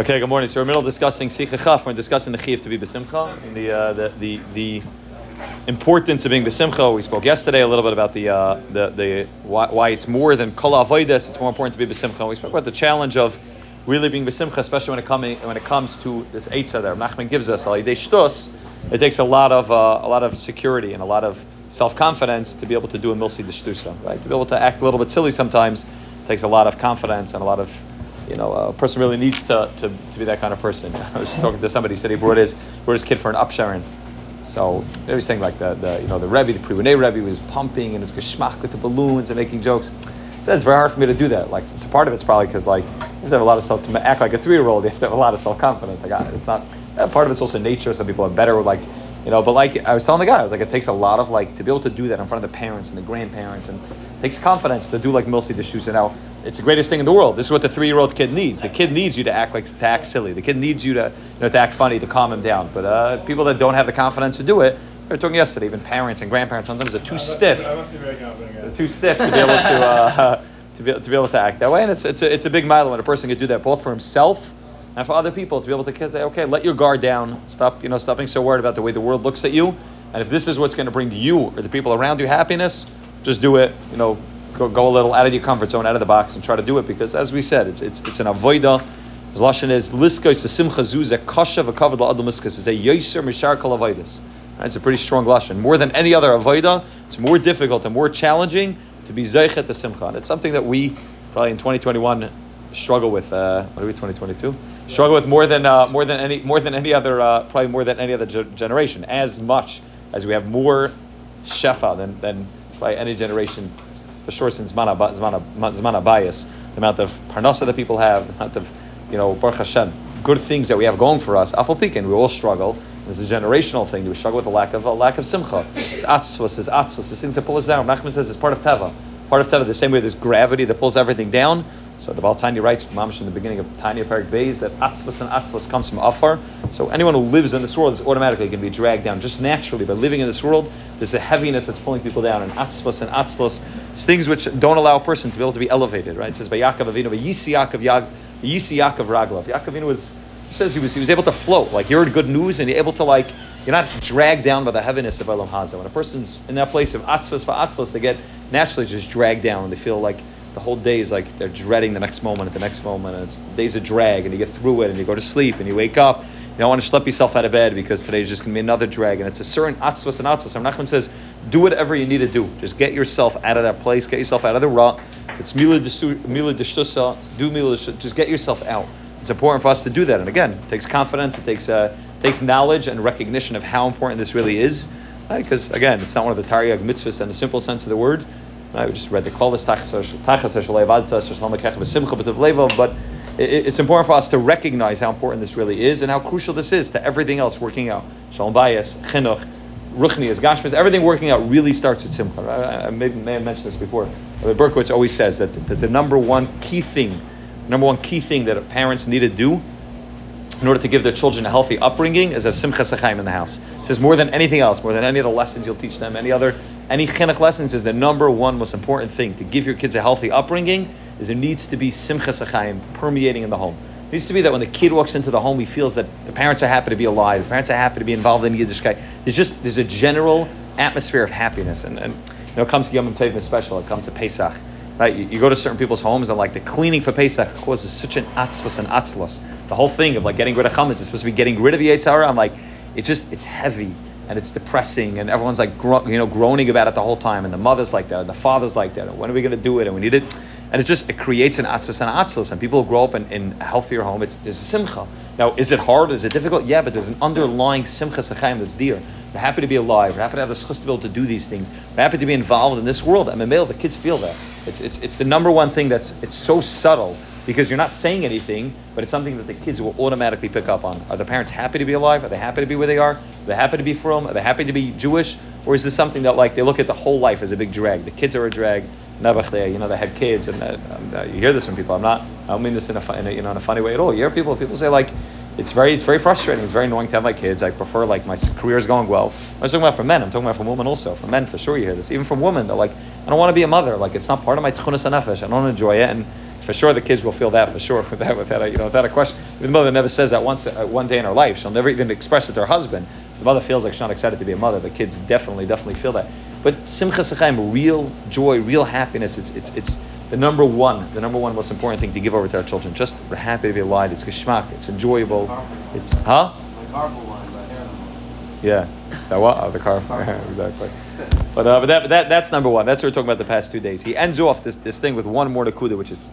Okay, good morning. So we're middle discussing Sikha. We're discussing the Chiv to be Besimcha the, uh, the, the, the importance of being Besimcha. We spoke yesterday a little bit about the, uh, the, the why, why it's more than Kol Avodas. It's more important to be Besimcha. We spoke about the challenge of really being Besimcha, especially when it, coming, when it comes to this Eitzah that Nachman gives us. Shtus, it takes a lot of uh, a lot of security and a lot of self confidence to be able to do a milsi d'shtusa, right? To be able to act a little bit silly sometimes takes a lot of confidence and a lot of you know, a person really needs to, to, to be that kind of person. I was just talking to somebody, he said he brought his, brought his kid for an upsherin. So saying like the, the you know the Rebbe, the Priwene Rebbe was pumping and his geschmack with the balloons and making jokes. Says it's very hard for me to do that. Like so part of it's probably because like you have to have a lot of self to act like a three year old. You have to have a lot of self confidence. Like it's not. part of it's also nature. Some people are better with like you know. But like I was telling the guy, I was like, it takes a lot of like to be able to do that in front of the parents and the grandparents, and it takes confidence to do like milsi d'shtusa. And now it's the greatest thing in the world. This is what the three year old kid needs. The kid needs you to act like to act silly. The kid needs you to you know to act funny to calm him down. But uh, people that don't have the confidence to do it. We were talking yesterday. Even parents and grandparents sometimes are too stiff. They're too stiff to be able to. Uh, to be, to be able to act that way, and it's, it's, a, it's a big mile when a person can do that both for himself and for other people to be able to say, okay, let your guard down, stop, you know, stop being so worried about the way the world looks at you, and if this is what's going to bring you or the people around you happiness, just do it. You know, go, go a little out of your comfort zone, out of the box, and try to do it because, as we said, it's it's, it's an avoida. His lashon is liskos simcha zuz kasha v'kavod la'adam liskas. It's a yoser mishar kol. It's a pretty strong lashon. More than any other avoida, it's more difficult and more challenging to be zeichet to simcha. And it's something that we probably in 2021 struggle with. Uh, what are we 2022? Struggle with more than uh, more than any more than any other uh, probably more than any other ge- generation. As much as we have more shefa than than by any generation for sure since Zman Zman bias, the amount of parnasa that people have, the amount of you know Baruch Hashem, good things that we have going for us. Afal Pikin, we all struggle. This is a generational thing. We struggle with a lack of a lack of simcha. It's atzvus, it's atzvus, it's things that pull us down. Nachman says it's part of teva. Part of teva, the same way there's gravity that pulls everything down. So the Baal Tanya writes, Mamish in the beginning of Tanya Parak Beis, that atzvus and atzvus comes from afar. So anyone who lives in this world is automatically going to be dragged down, just naturally. By living in this world, there's a heaviness that's pulling people down. And atzvus and atzvus, things which don't allow a person to be able to be elevated, right? It says by Yaakov Avinu, Yisi Yaakov Yag, Yisi Yaakov Raglav. Yaakov Avinu was, says he was, he was able to float. Like you heard good news and you're able to like, you're not dragged down by the heaviness of Olam Hazeh. When a person's in that place of atzvus for atzvus, they get naturally just dragged down. They feel like the whole day is like they're dreading the next moment at the next moment. And it's days of drag, and you get through it, and you go to sleep, and you wake up. You don't want to schlep yourself out of bed because today's just going to be another drag. And it's a certain atzvas and atzvas. Nachman says, do whatever you need to do. Just get yourself out of that place, get yourself out of the rut. If it's mila d'shtusa, do mila just get yourself out. It's important for us to do that. And again, it takes confidence, it takes, uh, takes knowledge and recognition of how important this really is. Because right? again, it's not one of the Taryag mitzvahs in the simple sense of the word. Right? We just read the kolas but it's important for us to recognize how important this really is and how crucial this is to everything else working out. Shalom bayis, chinuch, ruchnias, gashmas, everything working out really starts with simcha. I, I may, may, have mentioned this before. But Berkowitz always says that the, that the number one key thing, number one key thing that parents need to do in order to give their children a healthy upbringing is a simcha sachaim in the house. It says more than anything else, more than any of the lessons you'll teach them, any other any chinuch lessons is the number one most important thing to give your kids a healthy upbringing. Is there needs to be simcha sachaim permeating in the home. It needs to be that when the kid walks into the home, he feels that the parents are happy to be alive, the parents are happy to be involved in Yiddishkeit. There's just there's a general atmosphere of happiness, and, and you know, it comes to Yom Tov special. It comes to Pesach. Right? You, you, go to certain people's homes and like the cleaning for Pesach causes such an atzvus and atzlos. The whole thing of like getting rid of chametz is supposed to be getting rid of the yetzer hara. I'm like, it just it's heavy and it's depressing, and everyone's like gro- you know groaning about it the whole time, and the mother's like that, and the father's like that. And when are we going to do it? And we need it, and it just it creates an atzvus and atzlos, and people grow up in, in a healthier home. It's there's a simcha. Now, is it hard? Is it difficult? Yeah, but there's an underlying simcha sechaim that's dear. We're happy to be alive. We're happy to have the schus to be able to do these things. We're happy to be involved in this world. I'm a male. The kids feel that. It's, it's, it's the number one thing that's it's so subtle because you're not saying anything, but it's something that the kids will automatically pick up on. Are the parents happy to be alive? Are they happy to be where they are? Are they happy to be from? Are they happy to be Jewish? Or is this something that like they look at the whole life as a big drag? The kids are a drag. You know, they had kids, and uh, uh, you hear this from people. I'm not. I don't mean this in a, in a, you know in a funny way at all. You hear people. People say like, it's very it's very frustrating. It's very annoying to have my kids. I prefer like my career is going well. I'm talking about for men. I'm talking about for women also. For men, for sure, you hear this. Even from women, they're like, I don't want to be a mother. Like it's not part of my tchunas nefesh. I don't enjoy it, and for sure the kids will feel that for sure without without a, you know without a question. the mother never says that once uh, one day in her life. She'll never even express it to her husband. The mother feels like she's not excited to be a mother. The kids definitely, definitely feel that. But simcha sechaim, real joy, real happiness. It's it's it's the number one, the number one most important thing to give over to our children. Just happy to be alive. It's geschmack. It's enjoyable. It's huh? Yeah, that what? Oh, the car. exactly. But uh, but that, that that's number one. That's what we're talking about the past two days. He ends off this, this thing with one more nakuda, which is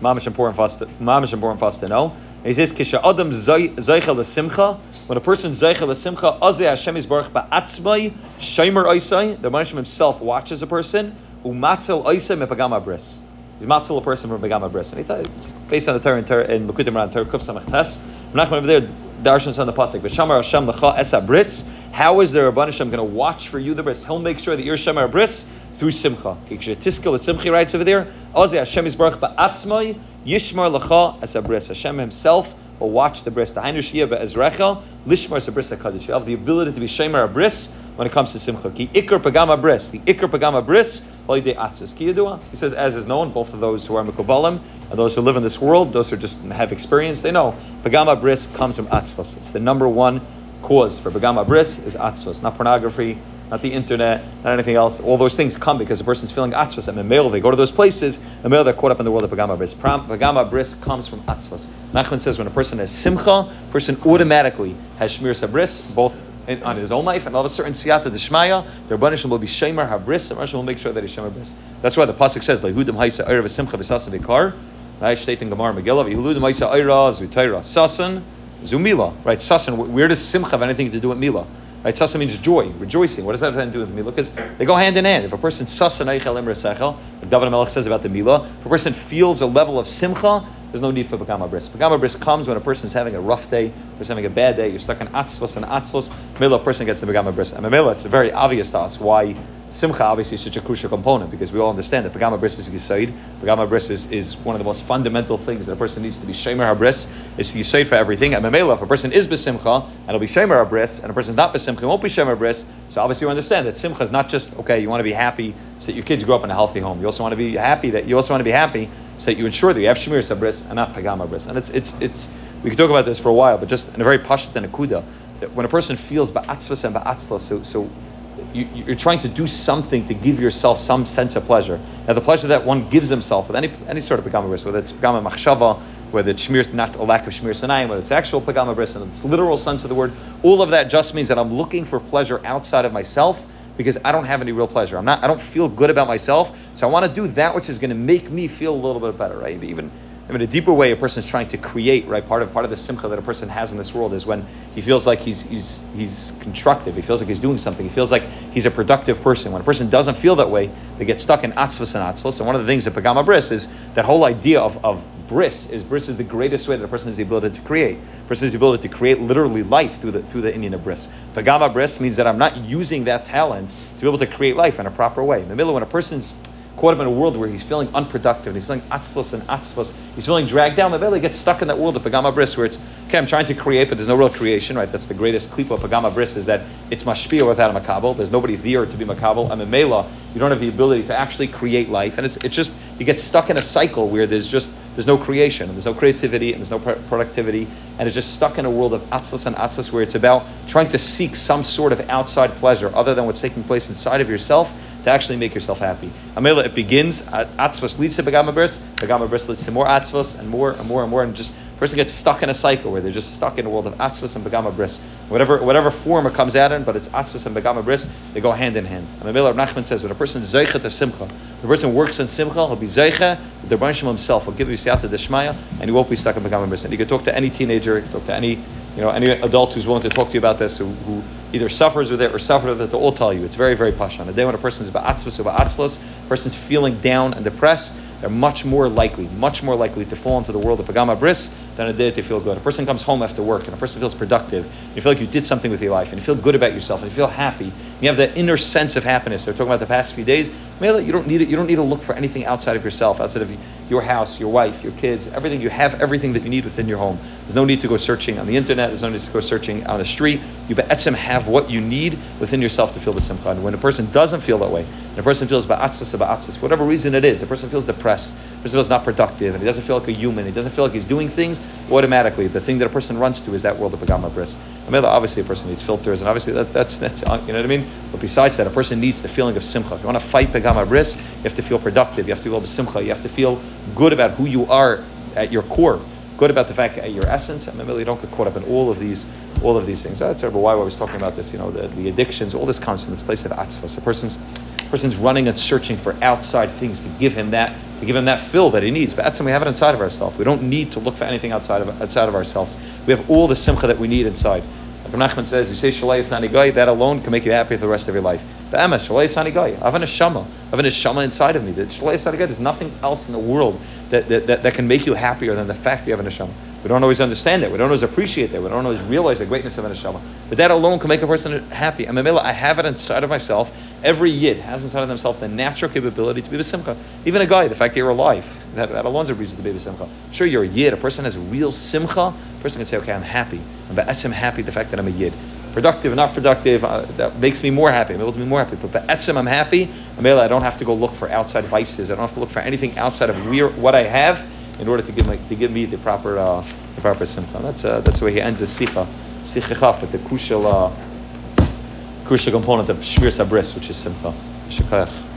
mamish important for us to, mamish important for us to know. He says, "Kisha adam zeichel simcha." When a person zeichel simcha, azeh Hashem is baruch ba'atzmai shaymer oisai. The Moshe himself watches a person umatzel oisai mepagama bris. He's matzel a person from pagama bris, and he thought based on the Torah in, Torah, in Likutei Moharan Torah Kuf Samach over there Darshan on the pasuk. V'shamar Hashem lecha esa bris. How is the Rabban Hashem going to watch for you the bris? He'll make sure that you're Shemar bris through simcha. Tiskel Simchi writes over there. Ozi Hashem is baruch ba'atzmai yishmar lecha esa bris. Hashem Himself will watch the bris. The Hainu Shia be'ezrecha lishmar esa bris hakadosh. You have the ability to be Shemar bris when it comes to simcha. Ki ikar pagama bris. The ikar pagama bris holiday atzis. Ki He says, as is known, both of those who are mekubalim and those who live in this world, those who just have experience, they know pagama bris comes from atzvos. It's the number one cause for pagama bris is atzvos, not pornography. Not the internet, not anything else. All those things come because the person's feeling atzvos. And male, they go to those places. The male, they're caught up in the world of pagama bris. Pagama bris comes from atzvos. Nachman says when a person has simcha, person automatically has shmir sabris, both in, on his own life, and all of a certain siyata deshmaya, the banishim will be shemer habris, and Rashi will make sure that he's shemer bris. That's why the pasuk says, "Lehudim haisa erev simcha v'sasan vikar." Right, state in Gemara Megillah, "Lehudim haisa eira zutayra sasan zumila." Right, sasan. Where does simcha have anything to do with mila? Right, sasa means joy, rejoicing. What does that have to do with the milah? Because they go hand in hand. If a person sasa neichel imre sechel, like David Melech says about the mila, if a person feels a level of simcha, there's no need for Pagama Bris. Pagama Bris comes when a person is having a rough day, or having a bad day, you're stuck in Atzvos and Atzlos, Mila, a person gets the Pagama Bris. And Mila, it's very obvious to us why Simcha obviously is such a crucial component, because we all understand that Pagama Bris is Yisaid. Pagama Bris is, is one of the most fundamental things that a person needs to be Shemer HaBris. It's the Yisaid for everything. And Mila, if a person is Besimcha, and it'll be Shemer HaBris, and a person's not Besimcha, it won't be Shemer HaBris, so obviously you understand that Simcha is not just, okay, you want to be happy so that your kids grow up in a healthy home. You also want to be happy that, you also want to be happy so that you ensure that you have Shemir Sabris and not Pagama Bris. And it's, it's, it's, we could talk about this for a while, but just in a very Pashat and Akuda, that when a person feels Ba'atzvas and Ba'atzla, so, so you, are trying to do something to give yourself some sense of pleasure. Now, the pleasure that one gives himself with any, any sort of Pagama Bris, whether it's Pagama Machshava, whether it's Shmir, not a lack of Shmir Sinayim, whether it's actual Pagama Bris, in its literal sense of the word, all of that just means that I'm looking for pleasure outside of myself because I don't have any real pleasure. I'm not. I don't feel good about myself. So I want to do that which is going to make me feel a little bit better, right? Even I mean, a deeper way a person is trying to create, right? Part of part of the simcha that a person has in this world is when he feels like he's he's he's constructive. He feels like he's doing something. He feels like he's a productive person. When a person doesn't feel that way, they get stuck in atzvas and atzlos. And one of the things that Pagama Bris is that whole idea of, of bris is bris is the greatest way that a person has the ability to create. A person has the ability to create literally life through the through the Indian of bris. Pagama bris means that I'm not using that talent to be able to create life in a proper way. In the middle, when a person's caught up in a world where he's feeling unproductive, and he's feeling atzlos and atzvos, he's feeling dragged down, maybe he gets stuck in that world of Pagama Bris where it's, okay, I'm trying to create, but there's no real creation, right? That's the greatest klipa of Pagama Bris is that it's mashpia without a makabel. There's nobody there to be makabel. I'm a mela. You don't have the ability to actually create life. And it's, it's just, you get stuck in a cycle where there's just, there's no creation, and there's no creativity, and there's no productivity, and it's just stuck in a world of atzlas and atzlas where it's about trying to seek some sort of outside pleasure other than what's taking place inside of yourself to actually make yourself happy. Amela, it begins, atzvos leads to begama bris, begama bris leads to more atzvos, and more and more and more, and just person gets stuck in a cycle where they're just stuck in a world of atzvos and begama bris. Whatever, whatever form it comes out in, but it's atzvos and begama bris, they go hand in hand. And Amela Nachman says, when a person zeicha to simcha, the person works in simcha, he'll be zeicha, the Banshim himself will give you siyata deshmaya, and he won't be stuck in begama bris. And you can talk to any teenager, you can talk to any you know, any adult who's willing to talk to you about this, who, who either suffers with it or suffered with it, they'll all tell you it's very, very pashan. The day when a person is ba'atzvus or ba'atzlos, a person's feeling down and depressed, they're much more likely, much more likely to fall into the world of pagama bris than day that they feel good. A person comes home after work and a person feels productive, and you feel like you did something with your life, and you feel good about yourself, and you feel happy. You have that inner sense of happiness. So we're talking about the past few days. You don't need it. You don't need to look for anything outside of yourself, outside of your house, your wife, your kids, everything. You have everything that you need within your home. There's no need to go searching on the internet. There's no need to go searching on the street. You be'etzim have what you need within yourself to feel the simcha. And when a person doesn't feel that way, and a person feels ba'atzis ba'atzis, whatever reason it is, a person feels depressed, a person feels not productive, and he doesn't feel like a human, he doesn't feel like he's doing things, automatically the thing that a person runs to is that world of Pagama Bris. Obviously, a person needs filters, and obviously that, that's that's uh, you know what I mean. But besides that, a person needs the feeling of simcha. If you want to fight Pagama Bris, you have to feel productive. You have to feel simcha. You have to feel good about who you are at your core. Good about the fact at your essence, and maybe you don't get caught up in all of these all of these things. That's why I was talking about this. You know, the, the addictions, all this comes from this place of atzvas. A person's person's running and searching for outside things to give him that to give him that fill that he needs. But that's we have it inside of ourselves. We don't need to look for anything outside of outside of ourselves. We have all the simcha that we need inside. Like Nachman says, you say Shalai Sani Goy, that alone can make you happy for the rest of your life. But Emma, Shalai Sani I have an Neshama. I have an Neshama inside of me. That Shalai Sani there's nothing else in the world that, that, that, that can make you happier than the fact you have an Neshama. We don't always understand it. We don't always appreciate that. We don't always realize the greatness of an neshama. But that alone can make a person happy. I'm I have it inside of myself. Every yid has inside of themselves the natural capability to be simcha. Even a guy, the fact that you're alive, that, that alone is a reason to be simcha. Sure, you're a yid. A person has real simcha. A person can say, okay, I'm happy. I'm happy the fact that I'm a yid. Productive, not productive, uh, that makes me more happy. I'm able to be more happy. But be'etzim, I'm happy. I'm able. I don't have to go look for outside vices. I don't have to look for anything outside of what I have in order to give me, to give me the proper uh, the proper simcha. That's uh, that's the way he ends his sicha, sicha with the crucial uh, crucial component of shmir sabris, which is simcha. Shekayach.